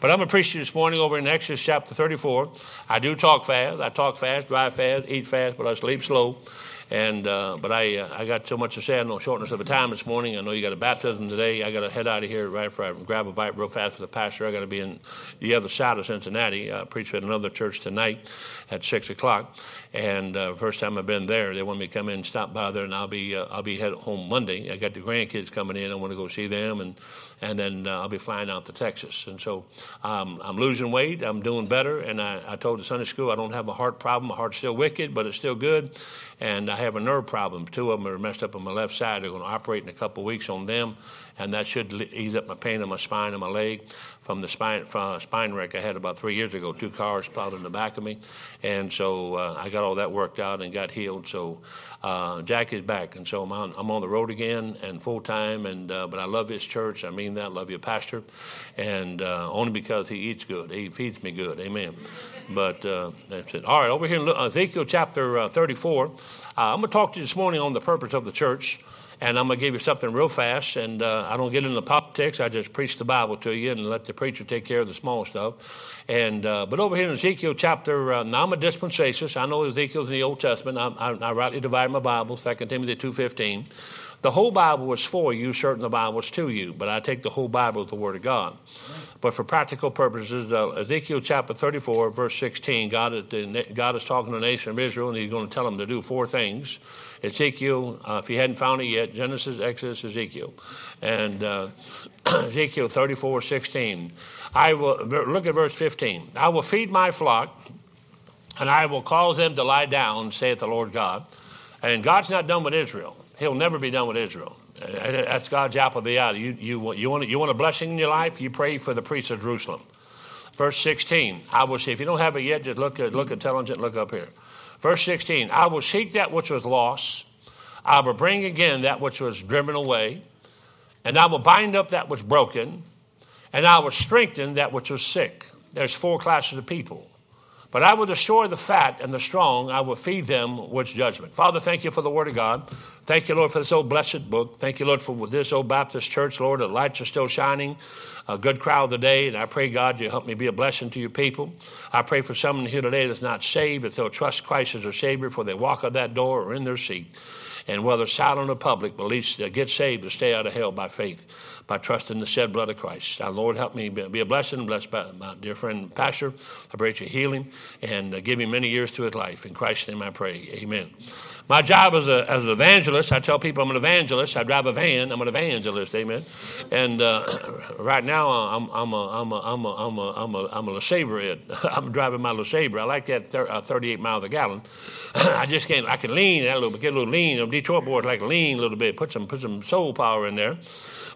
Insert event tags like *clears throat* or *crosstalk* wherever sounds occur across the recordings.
But I'm going to preach to you this morning over in Exodus chapter 34. I do talk fast. I talk fast, drive fast, eat fast, but I sleep slow. And uh, but I uh, I got so much to say. I know shortness of the time this morning. I know you got a baptism today. I got to head out of here right after I grab a bite real fast for the pastor. I got to be in the other side of Cincinnati. I preach at another church tonight at six o'clock. And uh, first time I've been there, they want me to come in and stop by there, and I'll be uh, I'll be headed home Monday. I got the grandkids coming in. I want to go see them and and then uh, I'll be flying out to Texas. And so um, I'm losing weight. I'm doing better. And I, I, told the Sunday school I don't have a heart problem. My heart's still wicked, but it's still good. And I have a nerve problem. Two of them are messed up on my left side. They're going to operate in a couple weeks on them, and that should ease up my pain in my spine and my leg from the spine from spine wreck I had about three years ago. Two cars plowed in the back of me, and so uh, I got all that worked out and got healed. So uh, Jack is back, and so I'm on, I'm on the road again and full time. And uh, but I love his church. I mean that. Love your pastor, and uh, only because he eats good. He feeds me good. Amen. But uh, that's it. All right, over here in Ezekiel chapter uh, 34, uh, I'm going to talk to you this morning on the purpose of the church. And I'm going to give you something real fast. And I don't get into politics. I just preach the Bible to you and let the preacher take care of the small stuff. And uh, but over here in Ezekiel chapter, uh, now I'm a dispensationalist. I know Ezekiel's in the Old Testament. I, I, I rightly divide my Bible, 2 Timothy 2.15. The whole Bible was for you, certain the Bible was to you, but I take the whole Bible as the Word of God. But for practical purposes, uh, Ezekiel chapter 34, verse 16, God is, God is talking to the nation of Israel, and He's going to tell them to do four things. Ezekiel, uh, if you hadn't found it yet, Genesis, Exodus, Ezekiel. And uh, *clears throat* Ezekiel 34, 16. I will look at verse 15. I will feed my flock, and I will cause them to lie down, saith the Lord God. And God's not done with Israel. He'll never be done with Israel. That's God's apple of the eye. You, you, you, want, you want a blessing in your life? You pray for the priests of Jerusalem. Verse 16. I will see. If you don't have it yet, just look, look intelligent. Look up here. Verse 16. I will seek that which was lost. I will bring again that which was driven away. And I will bind up that which was broken and I will strengthen that which was sick. There's four classes of people. But I will destroy the fat and the strong. I will feed them with judgment. Father, thank you for the word of God. Thank you, Lord, for this old blessed book. Thank you, Lord, for this old Baptist church, Lord. The lights are still shining. A good crowd today. And I pray, God, you help me be a blessing to your people. I pray for someone here today that's not saved, that they'll trust Christ as their Savior before they walk out that door or in their seat. And whether silent or public, but at least get saved to stay out of hell by faith by trusting the shed blood of Christ. Our Lord, help me be a blessing. Bless my dear friend Pastor. I pray you healing and uh, give him many years to his life. In Christ's name I pray. Amen. My job as, a, as an evangelist, I tell people I'm an evangelist. I drive a van. I'm an evangelist. Amen. And uh, *clears throat* right now, I'm, I'm a, I'm a, I'm a, I'm a, I'm a, I'm a LeSabre. *laughs* I'm driving my LeSabre. I like that thir- uh, 38 miles a gallon. *clears throat* I just can't, I can lean that a little bit, get a little lean. Detroit boys like lean a little bit, put some, put some soul power in there.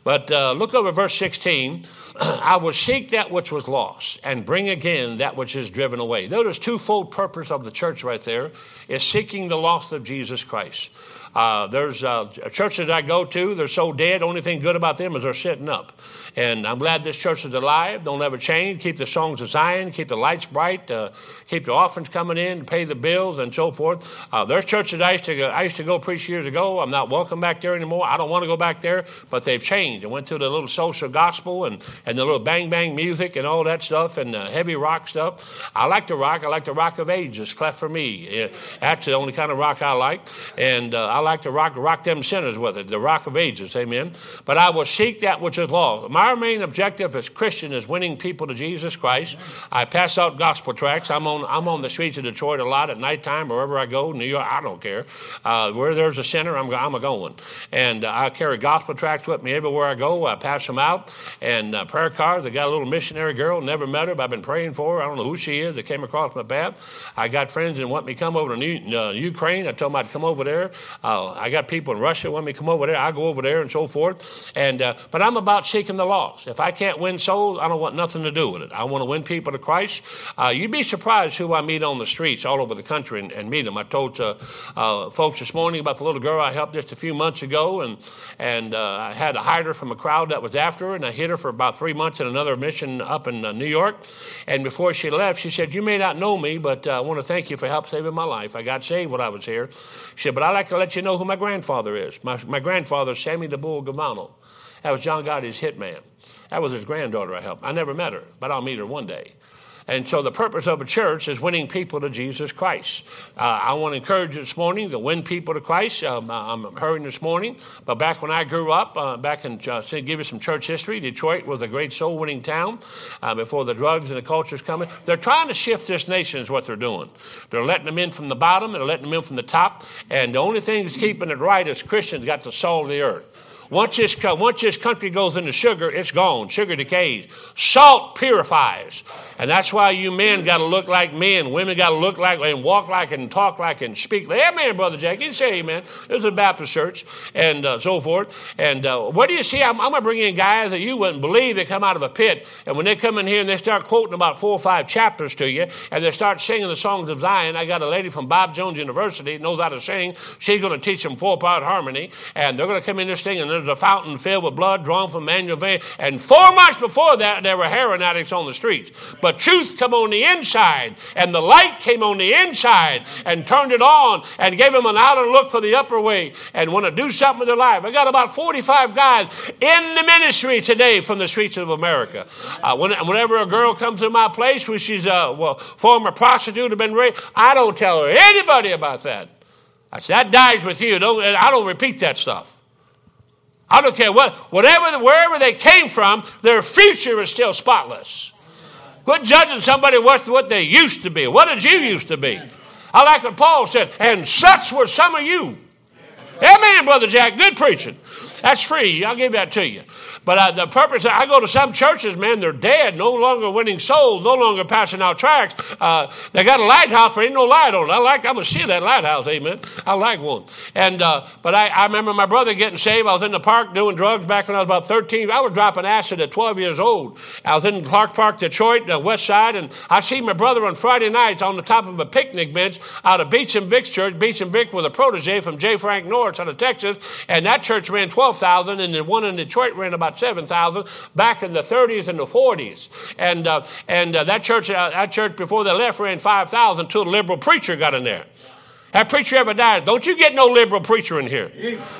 But uh, look over verse 16. *clears throat* I will seek that which was lost and bring again that which is driven away. Notice twofold purpose of the church right there is seeking the lost of Jesus Christ. Uh, there's uh, churches I go to, they're so dead, only thing good about them is they're sitting up. And I'm glad this church is alive. Don't ever change. Keep the songs of Zion. Keep the lights bright. Uh, keep the offerings coming in. Pay the bills and so forth. Uh, there's churches I used to go, I used to go preach years ago. I'm not welcome back there anymore. I don't want to go back there, but they've changed. I went to the little social gospel and, and the little bang bang music and all that stuff and the heavy rock stuff. I like the rock. I like the rock of ages. Cleft for me. That's the only kind of rock I like. And uh, I like to rock rock them sinners with it. The rock of ages. Amen. But I will seek that which is lost. My main objective as Christian is winning people to Jesus Christ. I pass out gospel tracts. I'm on, I'm on the streets of Detroit a lot at nighttime, wherever I go, New York, I don't care. Uh, where there's a sinner, I'm, I'm a going. And uh, I carry gospel tracts with me everywhere I go. I pass them out. And uh, prayer cards, I got a little missionary girl, never met her, but I've been praying for her. I don't know who she is. That came across my path. I got friends that want me to come over to New, uh, Ukraine. I told them I'd come over there. Uh, I got people in Russia want me to come over there. I go over there and so forth. And, uh, but I'm about seeking the lost. If I can't win souls, I don't want nothing to do with it. I want to win people to Christ. Uh, you'd be surprised who I meet on the streets all over the country and, and meet them. I told uh, uh, folks this morning about the little girl I helped just a few months ago, and and uh, I had to hide her from a crowd that was after her, and I hid her for about three months in another mission up in uh, New York. And before she left, she said, "You may not know me, but I want to thank you for help saving my life. I got saved when I was here." She said, "But I'd like to let you know who my grandfather is. My, my grandfather, Sammy the Bull Gravano. That was John Gotti's hitman." That was his granddaughter I helped. I never met her, but I'll meet her one day. And so the purpose of a church is winning people to Jesus Christ. Uh, I want to encourage you this morning to win people to Christ. Um, I'm hurrying this morning, but back when I grew up, uh, back in, uh, to give you some church history, Detroit was a great soul winning town uh, before the drugs and the culture's coming. They're trying to shift this nation, is what they're doing. They're letting them in from the bottom, and they're letting them in from the top, and the only thing that's keeping it right is Christians got salt of the earth. Once this, once this country goes into sugar, it's gone. Sugar decays. Salt purifies. And that's why you men got to look like men. Women got to look like and walk like and talk like and speak. Like. Amen, Brother Jack. You say amen. It was a Baptist church and uh, so forth. And uh, what do you see? I'm, I'm going to bring in guys that you wouldn't believe they come out of a pit. And when they come in here and they start quoting about four or five chapters to you and they start singing the songs of Zion, I got a lady from Bob Jones University knows how to sing. She's going to teach them four part harmony. And they're going to come in There's a fountain filled with blood drawn from Emmanuel vein. And four months before that, there were heroin addicts on the streets. But truth come on the inside, and the light came on the inside and turned it on and gave them an outer look for the upper way and want to do something with their life. I got about 45 guys in the ministry today from the streets of America. Uh, when, whenever a girl comes to my place, where she's a well, former prostitute or been raped, I don't tell her anybody about that. I said, that dies with you. Don't, I don't repeat that stuff. I don't care what, whatever, wherever they came from, their future is still spotless. Quit judging somebody what, what they used to be. What did you used to be? I like what Paul said, and such were some of you. Amen, Brother Jack. Good preaching. That's free. I'll give that to you. But uh, the purpose, I go to some churches, man, they're dead, no longer winning souls, no longer passing out tracts. Uh, they got a lighthouse, but ain't no light on it. I like, I'm going to see that lighthouse, amen. I like one. And, uh, but I, I remember my brother getting saved. I was in the park doing drugs back when I was about 13. I was dropping acid at 12 years old. I was in Clark Park, Detroit, the west side, and I see my brother on Friday nights on the top of a picnic bench out of Beauchamp Vick's church. Beach and Vic was a protege from J. Frank Norris out of Texas, and that church ran 12,000, and the one in Detroit ran about 7,000 back in the 30s and the 40s. And, uh, and uh, that, church, uh, that church, before they left, ran 5,000 till a liberal preacher got in there. That preacher ever died. Don't you get no liberal preacher in here.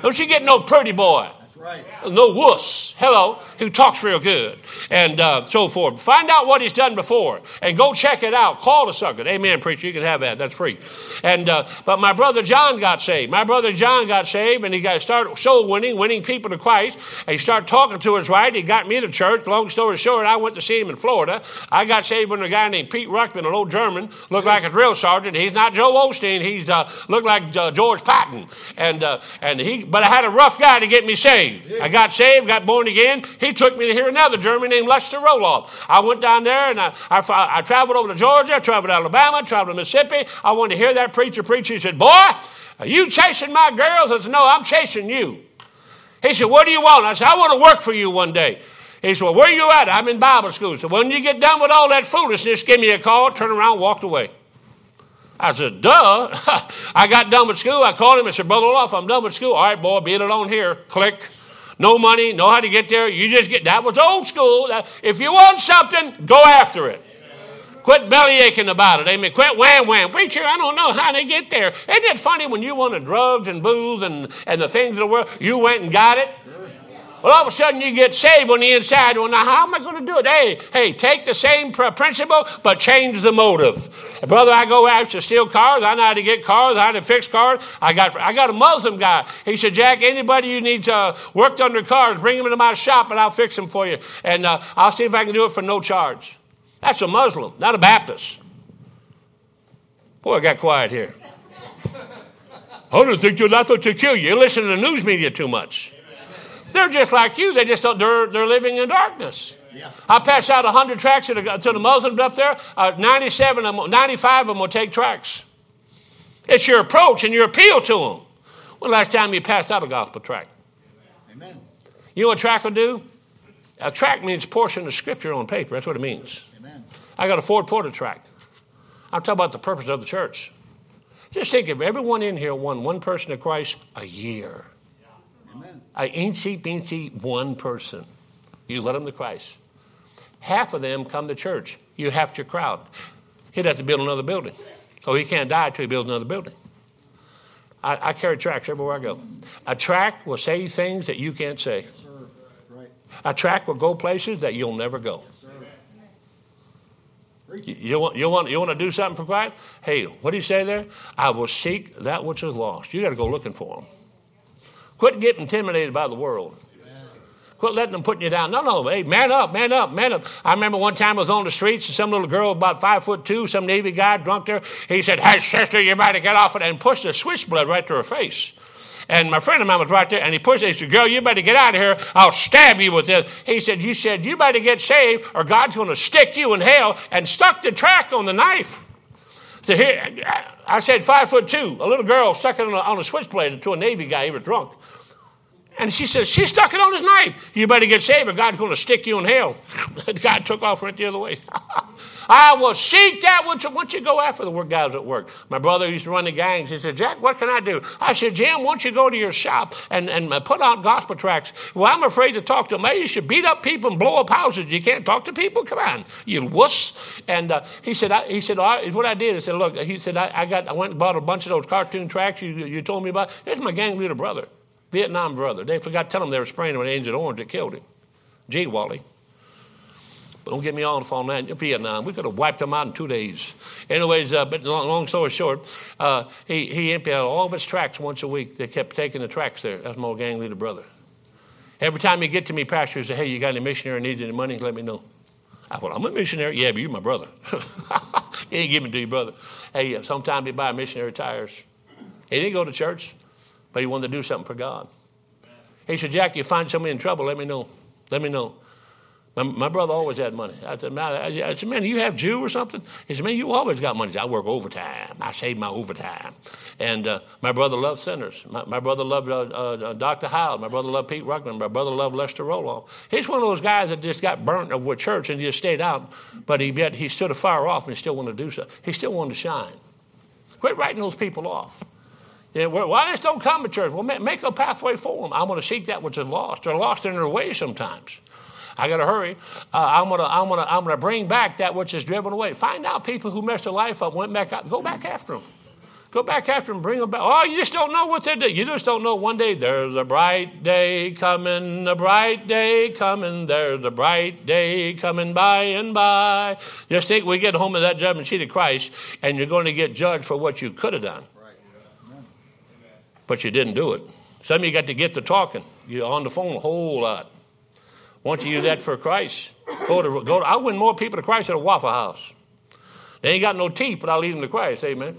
Don't you get no pretty boy. Right. No wuss. Hello, who talks real good and uh, so forth. Find out what he's done before and go check it out. Call the sucker. Amen, preacher. You can have that. That's free. And uh, but my brother John got saved. My brother John got saved, and he got started soul winning, winning people to Christ. And he started talking to us right. He got me to church. Long story short, I went to see him in Florida. I got saved with a guy named Pete Ruckman, an old German, looked like a drill sergeant. He's not Joel Osteen. He's uh, looked like uh, George Patton. And uh, and he, but I had a rough guy to get me saved. I got saved, got born again. He took me to hear another German named Lester Roloff. I went down there and I, I, I traveled over to Georgia, traveled to Alabama, traveled to Mississippi. I wanted to hear that preacher preach. He said, Boy, are you chasing my girls? I said, No, I'm chasing you. He said, What do you want? I said, I want to work for you one day. He said, Well, where are you at? I'm in Bible school. So when you get done with all that foolishness, give me a call, turn around, walked away. I said, duh. *laughs* I got done with school. I called him and said, Brother Roloff, I'm done with school. All right, boy, be it alone here. Click. No money, know how to get there. You just get that was old school. If you want something, go after it. Quit belly aching about it. Amen. Quit wham wham. Preacher, I don't know how to get there. Isn't it funny when you wanted drugs and booze and, and the things of the world, you went and got it? Well, all of a sudden you get saved on the inside. Well, now how am I going to do it? Hey, hey, take the same principle, but change the motive. Brother, I go out to steal cars. I know how to get cars. I know how to fix cars. I got, I got a Muslim guy. He said, Jack, anybody you need to work on their cars, bring them into my shop and I'll fix them for you. And uh, I'll see if I can do it for no charge. That's a Muslim, not a Baptist. Boy, I got quiet here. *laughs* I don't think you're not to kill you. You listen to the news media too much. They're just like you. They just don't, they're, they're living in darkness. Yeah. I pass out 100 tracks to the, to the Muslims up there. Uh, 97 them, 95 of them will take tracks. It's your approach and your appeal to them. When the last time you passed out a gospel tract? Amen. You know what a tract will do? A tract means portion of scripture on paper. That's what it means. Amen. I got a Ford Porter tract. I'm talking about the purpose of the church. Just think if everyone in here won one person to Christ a year. A eensy beensy one person. You led them to Christ. Half of them come to church. You half your crowd. He'd have to build another building. So he can't die until he builds another building. I, I carry tracts everywhere I go. A tract will say things that you can't say. A track will go places that you'll never go. You, you, want, you, want, you want to do something for Christ? Hey, what do you say there? I will seek that which is lost. You got to go looking for them. Quit getting intimidated by the world. Quit letting them put you down. No, no, hey, man up, man up, man up. I remember one time I was on the streets and some little girl about five foot two, some Navy guy drunk there. He said, Hey, sister, you better get off it and pushed a switchblade right to her face. And my friend of mine was right there, and he pushed it. He said, Girl, you better get out of here. I'll stab you with this. He said, You said, You better get saved, or God's going to stick you in hell, and stuck the track on the knife. So here, I said, Five foot two, a little girl stuck it on a, on a switchblade to a Navy guy. He was drunk. And she says, She stuck it on his knife. You better get saved, or God's going to stick you in hell. *laughs* God took off right the other way. *laughs* I will seek that which once you go after the work guys at work. My brother used to run the gangs. He said, Jack, what can I do? I said, Jim, once you go to your shop and, and put out gospel tracts, well, I'm afraid to talk to them. Maybe you should beat up people and blow up houses. You can't talk to people? Come on, you wuss. And uh, he said, I, he said, oh, what I did, I said, look, he said, I, I, got, I went and bought a bunch of those cartoon tracks you, you told me about. There's my gang leader brother, Vietnam brother. They forgot to tell him they were spraying him with Agent Orange that killed him. G. Wally. But don't get me off on the phone that. Vietnam, we could have wiped them out in two days. Anyways, uh, but long, long, story short, uh, he, he emptied out all of his tracks once a week. They kept taking the tracks there. That's my old gang leader brother. Every time you get to me, pastor, he say, hey, you got any missionary needs any money? Let me know. I well, I'm a missionary. Yeah, but you're my brother. *laughs* he ain't giving to your brother. Hey, sometimes he buy missionary tires. He didn't go to church, but he wanted to do something for God. He said, Jack, you find somebody in trouble, let me know. Let me know. My, my, brother always had money. I said, man, I said, man, you have Jew or something? He said, man, you always got money. I, Said, I work overtime. I save my overtime. And uh, my brother loved sinners. My, my brother loved uh, uh, Dr. Howell. My brother loved Pete Ruckman. My brother loved Lester Roloff. He's one of those guys that just got burnt of a church and just stayed out. But he, yet he stood a fire off and he still wanted to do so. He still wanted to shine. Quit writing those people off. Yeah, why just don't come to church? Well, make a pathway for them. I want to seek that which is lost. They're lost in their way sometimes. I got to hurry. Uh, I'm gonna, I'm gonna, I'm gonna bring back that which is driven away. Find out people who messed their life up, went back out. Go back after them. Go back after them, bring them back. Oh, you just don't know what they're doing. You just don't know. One day there's a bright day coming, a bright day coming. There's a bright day coming by and by. Just think we get home to that judgment seat of Christ, and you're going to get judged for what you could have done, but you didn't do it. Some of you got to get to talking. You're on the phone a whole lot. Don't you use that for Christ? Go to, go to, I win more people to Christ at a Waffle House. They ain't got no teeth, but I lead them to Christ. Amen.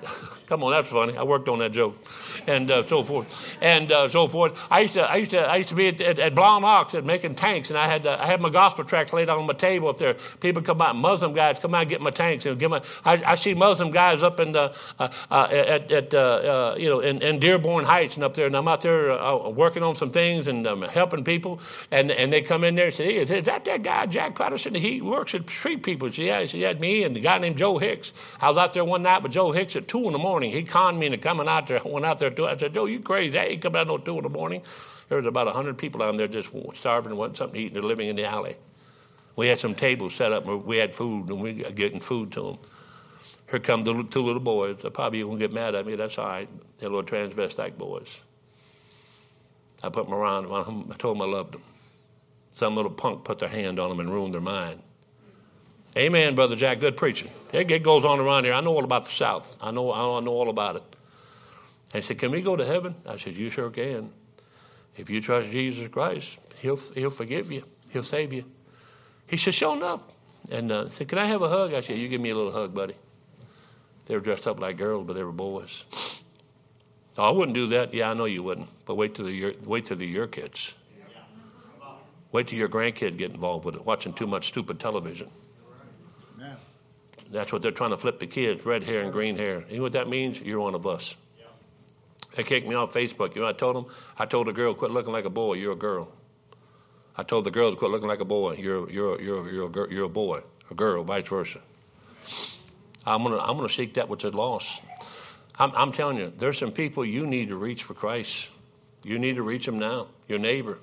*laughs* Come on, that's funny. I worked on that joke and uh, so forth, and uh, so forth. I used to, I used to, I used to be at, at, at Blonde Ox at making tanks, and I had, uh, I had my gospel tracks laid on my table up there. People come out, Muslim guys come out and get my tanks and give my. I, I see Muslim guys up in the, uh, uh, at, at uh, you know, in, in, Dearborn Heights and up there, and I'm out there working on some things and um, helping people, and and they come in there and say, hey, is that that guy Jack Patterson? He works at street people. Said, yeah, he said, yeah, me and the guy named Joe Hicks. I was out there one night with Joe Hicks at two in the morning. He conned me into coming out there. *laughs* Went out there. To, I said, Joe, you crazy? I ain't coming out no two in the morning. There was about hundred people down there just starving wanting something to eat, and they're living in the alley. We had some tables set up, and we had food, and we were getting food to them. Here come the two little boys. They probably won't get mad at me. That's all right. They're little transvestite boys. I put them around. I told them I loved them. Some little punk put their hand on them and ruined their mind. Amen, Brother Jack. Good preaching. It goes on around here. I know all about the South. I know, I know all about it. And he said, Can we go to heaven? I said, You sure can. If you trust Jesus Christ, He'll, he'll forgive you, He'll save you. He said, Sure enough. And uh, said, Can I have a hug? I said, You give me a little hug, buddy. They were dressed up like girls, but they were boys. Oh, I wouldn't do that. Yeah, I know you wouldn't. But wait till the wait till the your kids. Wait till your grandkid get involved with it, watching too much stupid television. That's what they're trying to flip the kids, red hair and green hair. You know what that means? You're one of us. They kicked me off Facebook. You know I told them? I told the girl, quit looking like a boy, you're a girl. I told the girl to quit looking like a boy, you're, you're, you're, you're, a, girl, you're a boy, a girl, vice versa. I'm going to I'm gonna seek that which is lost. I'm, I'm telling you, there's some people you need to reach for Christ. You need to reach them now. Your neighbor,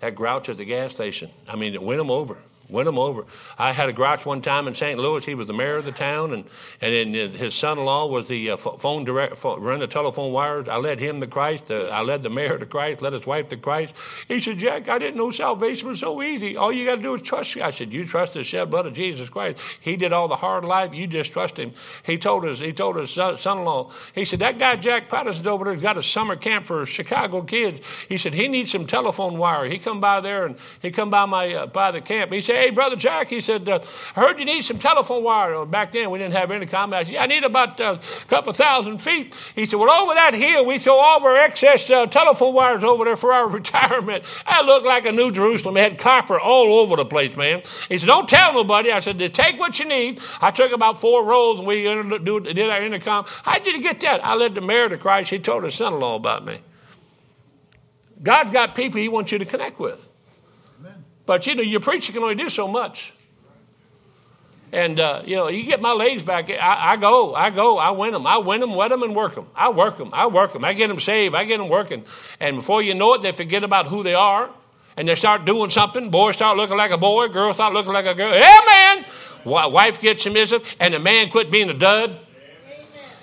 that grouch at the gas station. I mean, win them over. Win them over. I had a grouch one time in St. Louis. He was the mayor of the town, and, and then his son-in-law was the uh, phone direct, phone, run the telephone wires. I led him to Christ. Uh, I led the mayor to Christ, led his wife to Christ. He said, Jack, I didn't know salvation was so easy. All you got to do is trust. I said, you trust the shed blood of Jesus Christ. He did all the hard life. You just trust him. He told us, he told his son-in-law, he said, that guy Jack Patterson's over there has got a summer camp for Chicago kids. He said, he needs some telephone wire. He come by there and he come by my, uh, by the camp. He said, hey, Brother Jack, he said, uh, I heard you need some telephone wire. Back then, we didn't have any I said, I need about uh, a couple thousand feet. He said, well, over that hill, we throw all of our excess uh, telephone wires over there for our *laughs* retirement. That looked like a New Jerusalem. It had copper all over the place, man. He said, don't tell nobody. I said, take what you need. I took about four rolls and we did our intercom. How did you get that? I led the mayor to Christ. He told his son-in-law about me. God's got people he wants you to connect with. But you know, your preacher can only do so much. And uh, you know, you get my legs back. I, I, go, I go, I win them, I win them, wet them, and work them. I work them, I work them. I get them saved, I get them working. And before you know it, they forget about who they are, and they start doing something. Boys start looking like a boy, girls start looking like a girl. Yeah, man. Wife gets submissive, and the man quit being a dud.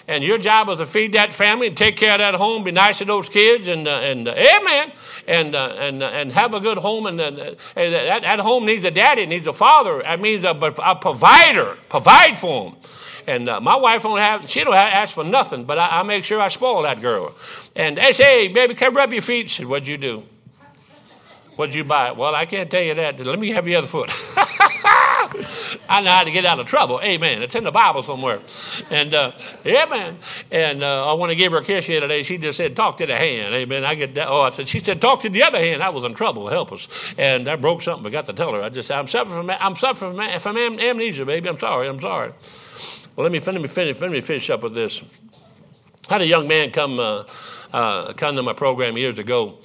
And your job is to feed that family and take care of that home, be nice to those kids, and uh, and uh, amen and, uh, and, uh, and have a good home. And, uh, and that, that home needs a daddy, it needs a father. That means a, a provider, provide for them. And uh, my wife don't have, she don't have, ask for nothing, but I, I, make sure I spoil that girl. And they say, hey, baby, come rub your feet. She said, what'd you do? *laughs* What'd you buy? Well, I can't tell you that. Let me have the other foot. *laughs* I know how to get out of trouble. Amen. It's in the Bible somewhere. And uh, amen. And uh, I want to give her a kiss today. She just said, "Talk to the hand." Amen. I get that. Oh, I said. She said, "Talk to the other hand." I was in trouble. Help us. And I broke something. I got to tell her. I just, I'm suffering from, I'm suffering from, from amnesia, baby. I'm sorry. I'm sorry. Well, let me let me finish. Let me finish up with this. I had a young man come uh, uh, come to my program years ago,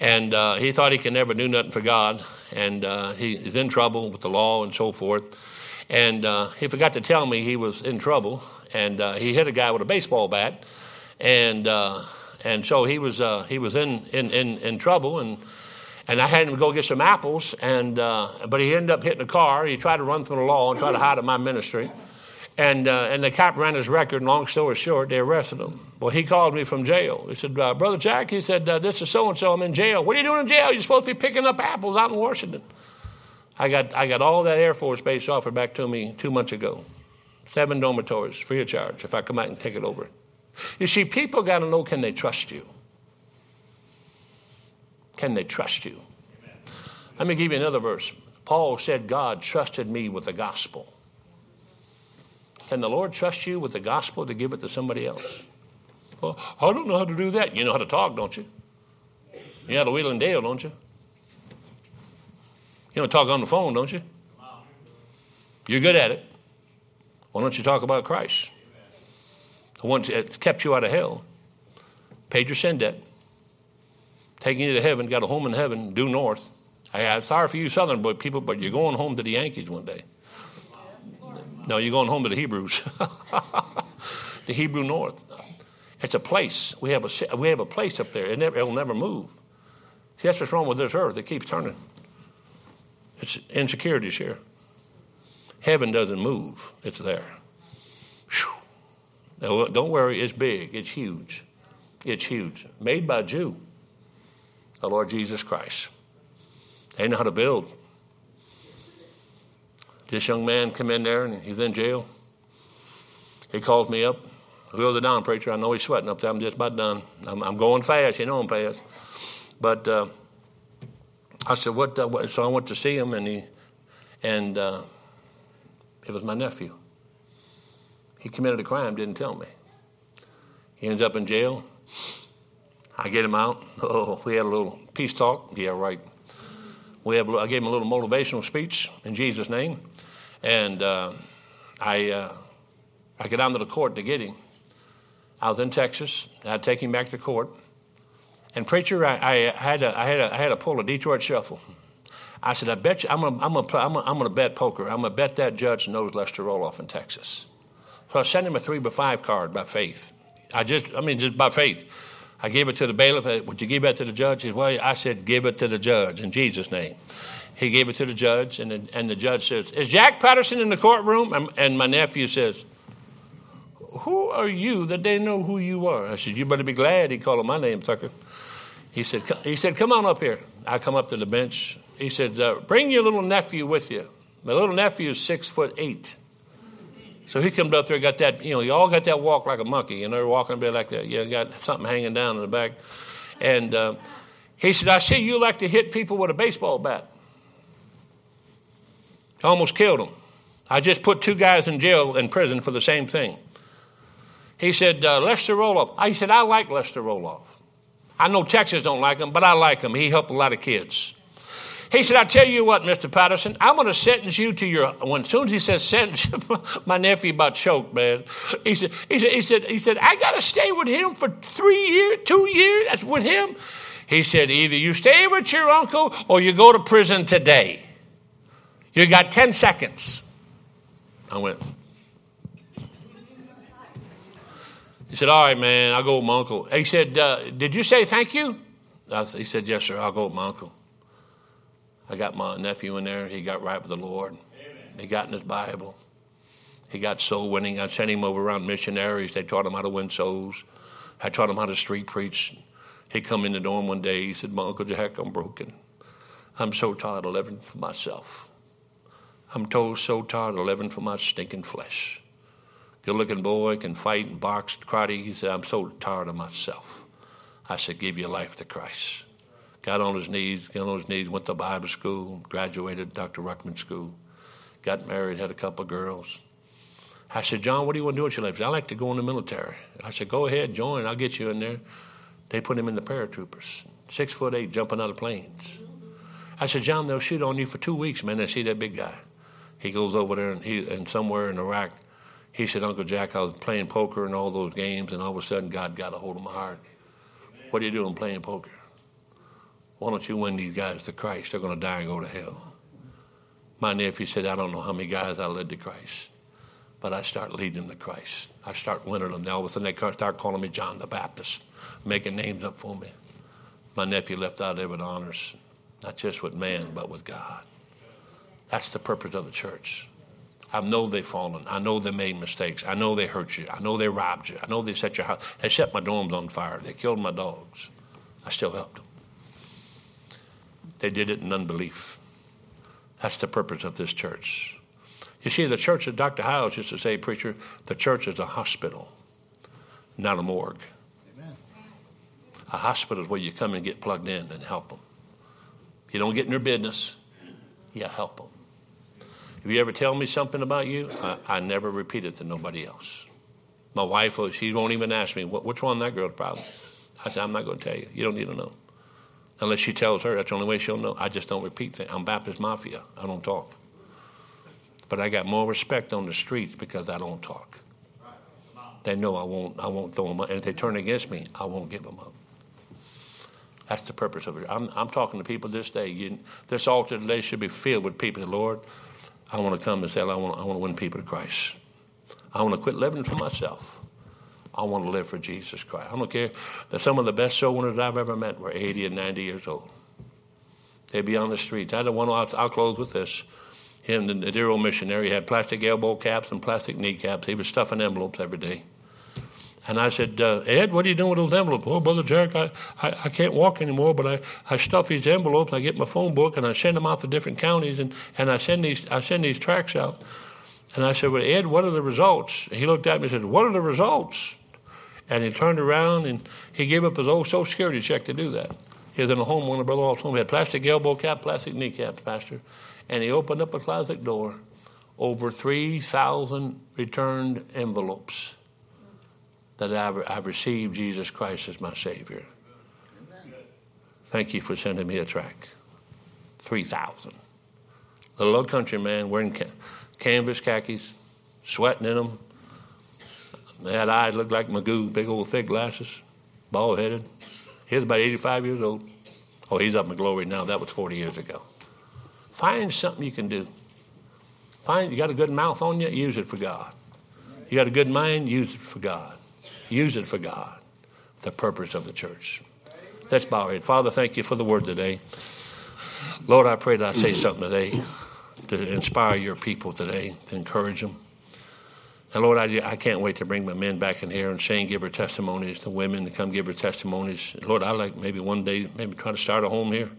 and uh, he thought he could never do nothing for God, and uh, he's in trouble with the law and so forth. And uh, he forgot to tell me he was in trouble, and uh, he hit a guy with a baseball bat, and uh, and so he was uh, he was in, in, in, in, trouble, and and I had him go get some apples, and uh, but he ended up hitting a car. He tried to run through the law and try to hide in my ministry, and uh, and the cop ran his record. Long story short, they arrested him. Well, he called me from jail. He said, "Brother Jack," he said, "This is so and so. I'm in jail. What are you doing in jail? You're supposed to be picking up apples out in Washington." I got, I got all that Air Force base offered back to me two months ago. Seven dormitories, free of charge, if I come out and take it over. You see, people got to know can they trust you? Can they trust you? Let me give you another verse. Paul said, God trusted me with the gospel. Can the Lord trust you with the gospel to give it to somebody else? Well, I don't know how to do that. You know how to talk, don't you? You know how to wheel and deal, don't you? You don't talk on the phone, don't you? You're good at it. Why don't you talk about Christ? The one that kept you out of hell, paid your sin debt, taking you to heaven, got a home in heaven, due north. I, am sorry for you Southern people, but you're going home to the Yankees one day. No, you're going home to the Hebrews, *laughs* the Hebrew North. It's a place. We have a we have a place up there. It never, it'll never move. See, that's what's wrong with this earth. It keeps turning. It's insecurities here. Heaven doesn't move, it's there. Now, don't worry, it's big, it's huge. It's huge. Made by Jew, the Lord Jesus Christ. They know how to build. This young man come in there and he's in jail. He calls me up. Who's the down, preacher? I know he's sweating up there. I'm just about done. I'm, I'm going fast. You know I'm fast. But uh, I said, what, uh, what, So I went to see him, and he, and uh, it was my nephew. He committed a crime, didn't tell me. He ends up in jail. I get him out. *laughs* Oh, we had a little peace talk. Yeah, right. We have. I gave him a little motivational speech in Jesus' name, and uh, I uh, I get down to the court to get him. I was in Texas. I take him back to court. And preacher, I, I, had to, I, had to, I had to pull a Detroit shuffle. I said, I bet you, I'm going I'm to I'm gonna, I'm gonna bet poker. I'm to bet that judge knows Lester Roloff in Texas. So I sent him a three by five card by faith. I just, I mean, just by faith. I gave it to the bailiff. Would you give that to the judge? He said, well, I said, give it to the judge in Jesus' name. He gave it to the judge, and the, and the judge says, Is Jack Patterson in the courtroom? And, and my nephew says, Who are you that they know who you are? I said, You better be glad he called my name, Tucker. He said, he said, Come on up here. I come up to the bench. He said, uh, Bring your little nephew with you. My little nephew is six foot eight. So he comes up there, got that, you know, you all got that walk like a monkey, you know, they're walking a bit like that. You got something hanging down in the back. And uh, he said, I see you like to hit people with a baseball bat. Almost killed him. I just put two guys in jail in prison for the same thing. He said, uh, Lester Roloff. I said, I like Lester Roloff. I know Texas don't like him, but I like him. He helped a lot of kids. He said, I tell you what, Mr. Patterson, I'm going to sentence you to your, when as soon as he says sentence, *laughs* my nephew about choked, man. He said, he said, he said, he said I got to stay with him for three years, two years, that's with him. He said, either you stay with your uncle or you go to prison today. You got 10 seconds. I went. He said, All right, man, I'll go with my uncle. He said, uh, Did you say thank you? he said, Yes, sir, I'll go with my uncle. I got my nephew in there. He got right with the Lord. Amen. He got in his Bible. He got soul winning. I sent him over around missionaries. They taught him how to win souls. I taught him how to street preach. He come in the dorm one day. He said, My Uncle Jack, I'm broken. I'm so tired of living for myself. I'm told so tired of living for my stinking flesh. Good looking boy, can fight and box, karate. He said, I'm so tired of myself. I said, Give your life to Christ. Got on his knees, got on his knees, went to Bible school, graduated Dr. Ruckman School, got married, had a couple of girls. I said, John, what do you want to do with your life? I like to go in the military. I said, Go ahead, join. I'll get you in there. They put him in the paratroopers, six foot eight, jumping out of planes. I said, John, they'll shoot on you for two weeks, man. They see that big guy. He goes over there and he and somewhere in Iraq, he said, Uncle Jack, I was playing poker and all those games, and all of a sudden God got a hold of my heart. What are you doing playing poker? Why don't you win these guys to Christ? They're going to die and go to hell. My nephew said, I don't know how many guys I led to Christ, but I start leading them to Christ. I start winning them. Now all of a sudden they start calling me John the Baptist, making names up for me. My nephew left out there with honors, not just with man, but with God. That's the purpose of the church. I know they've fallen. I know they made mistakes. I know they hurt you. I know they robbed you. I know they set your house. They set my dorms on fire. They killed my dogs. I still helped them. They did it in unbelief. That's the purpose of this church. You see, the church that Dr. Howes used to say, preacher, the church is a hospital, not a morgue. Amen. A hospital is where you come and get plugged in and help them. You don't get in their business, you help them. If you ever tell me something about you, I, I never repeat it to nobody else. My wife, oh, she won't even ask me, what's wrong with that girl's problem? I said, I'm not going to tell you. You don't need to know. Unless she tells her, that's the only way she'll know. I just don't repeat things. I'm Baptist Mafia. I don't talk. But I got more respect on the streets because I don't talk. They know I won't, I won't throw them up. And if they turn against me, I won't give them up. That's the purpose of it. I'm, I'm talking to people this day. You, this altar today should be filled with people. Lord, I want to come and say, I want, I want to win people to Christ. I want to quit living for myself. I want to live for Jesus Christ. I don't care that some of the best soul winners I've ever met were 80 and 90 years old. They'd be on the streets. I had one, I'll, I'll close with this. Him, the, the dear old missionary, had plastic elbow caps and plastic kneecaps. He was stuffing envelopes every day. And I said, uh, Ed, what are you doing with those envelopes? Oh, Brother Jack, I, I, I, can't walk anymore, but I, I stuff these envelopes. I get my phone book and I send them out to different counties and, and I, send these, I send these tracts out. And I said, Well, Ed, what are the results? He looked at me and said, What are the results? And he turned around and he gave up his old Social Security check to do that. He was in a home, one of Brother Hall's home. He had plastic elbow cap, plastic kneecap, Pastor. And he opened up a closet door, over 3,000 returned envelopes that I've, I've received Jesus Christ as my Savior. Thank you for sending me a track. 3,000. Little old country man wearing ca- canvas khakis, sweating in them. That eye looked like Magoo, big old thick glasses, bald headed. He was about 85 years old. Oh, he's up in glory now. That was 40 years ago. Find something you can do. Find you got a good mouth on you, use it for God. You got a good mind, use it for God. Use it for God, the purpose of the church. Let's bow our head. Father, thank you for the word today. Lord, I pray that I say something today to inspire your people today, to encourage them. And Lord, I, I can't wait to bring my men back in here and Shane give her testimonies, the women to come give her testimonies. Lord, I like maybe one day, maybe try to start a home here.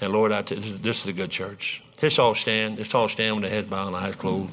And Lord, I, this is a good church. Let's all stand. Let's all stand with the head bowed and eyes closed.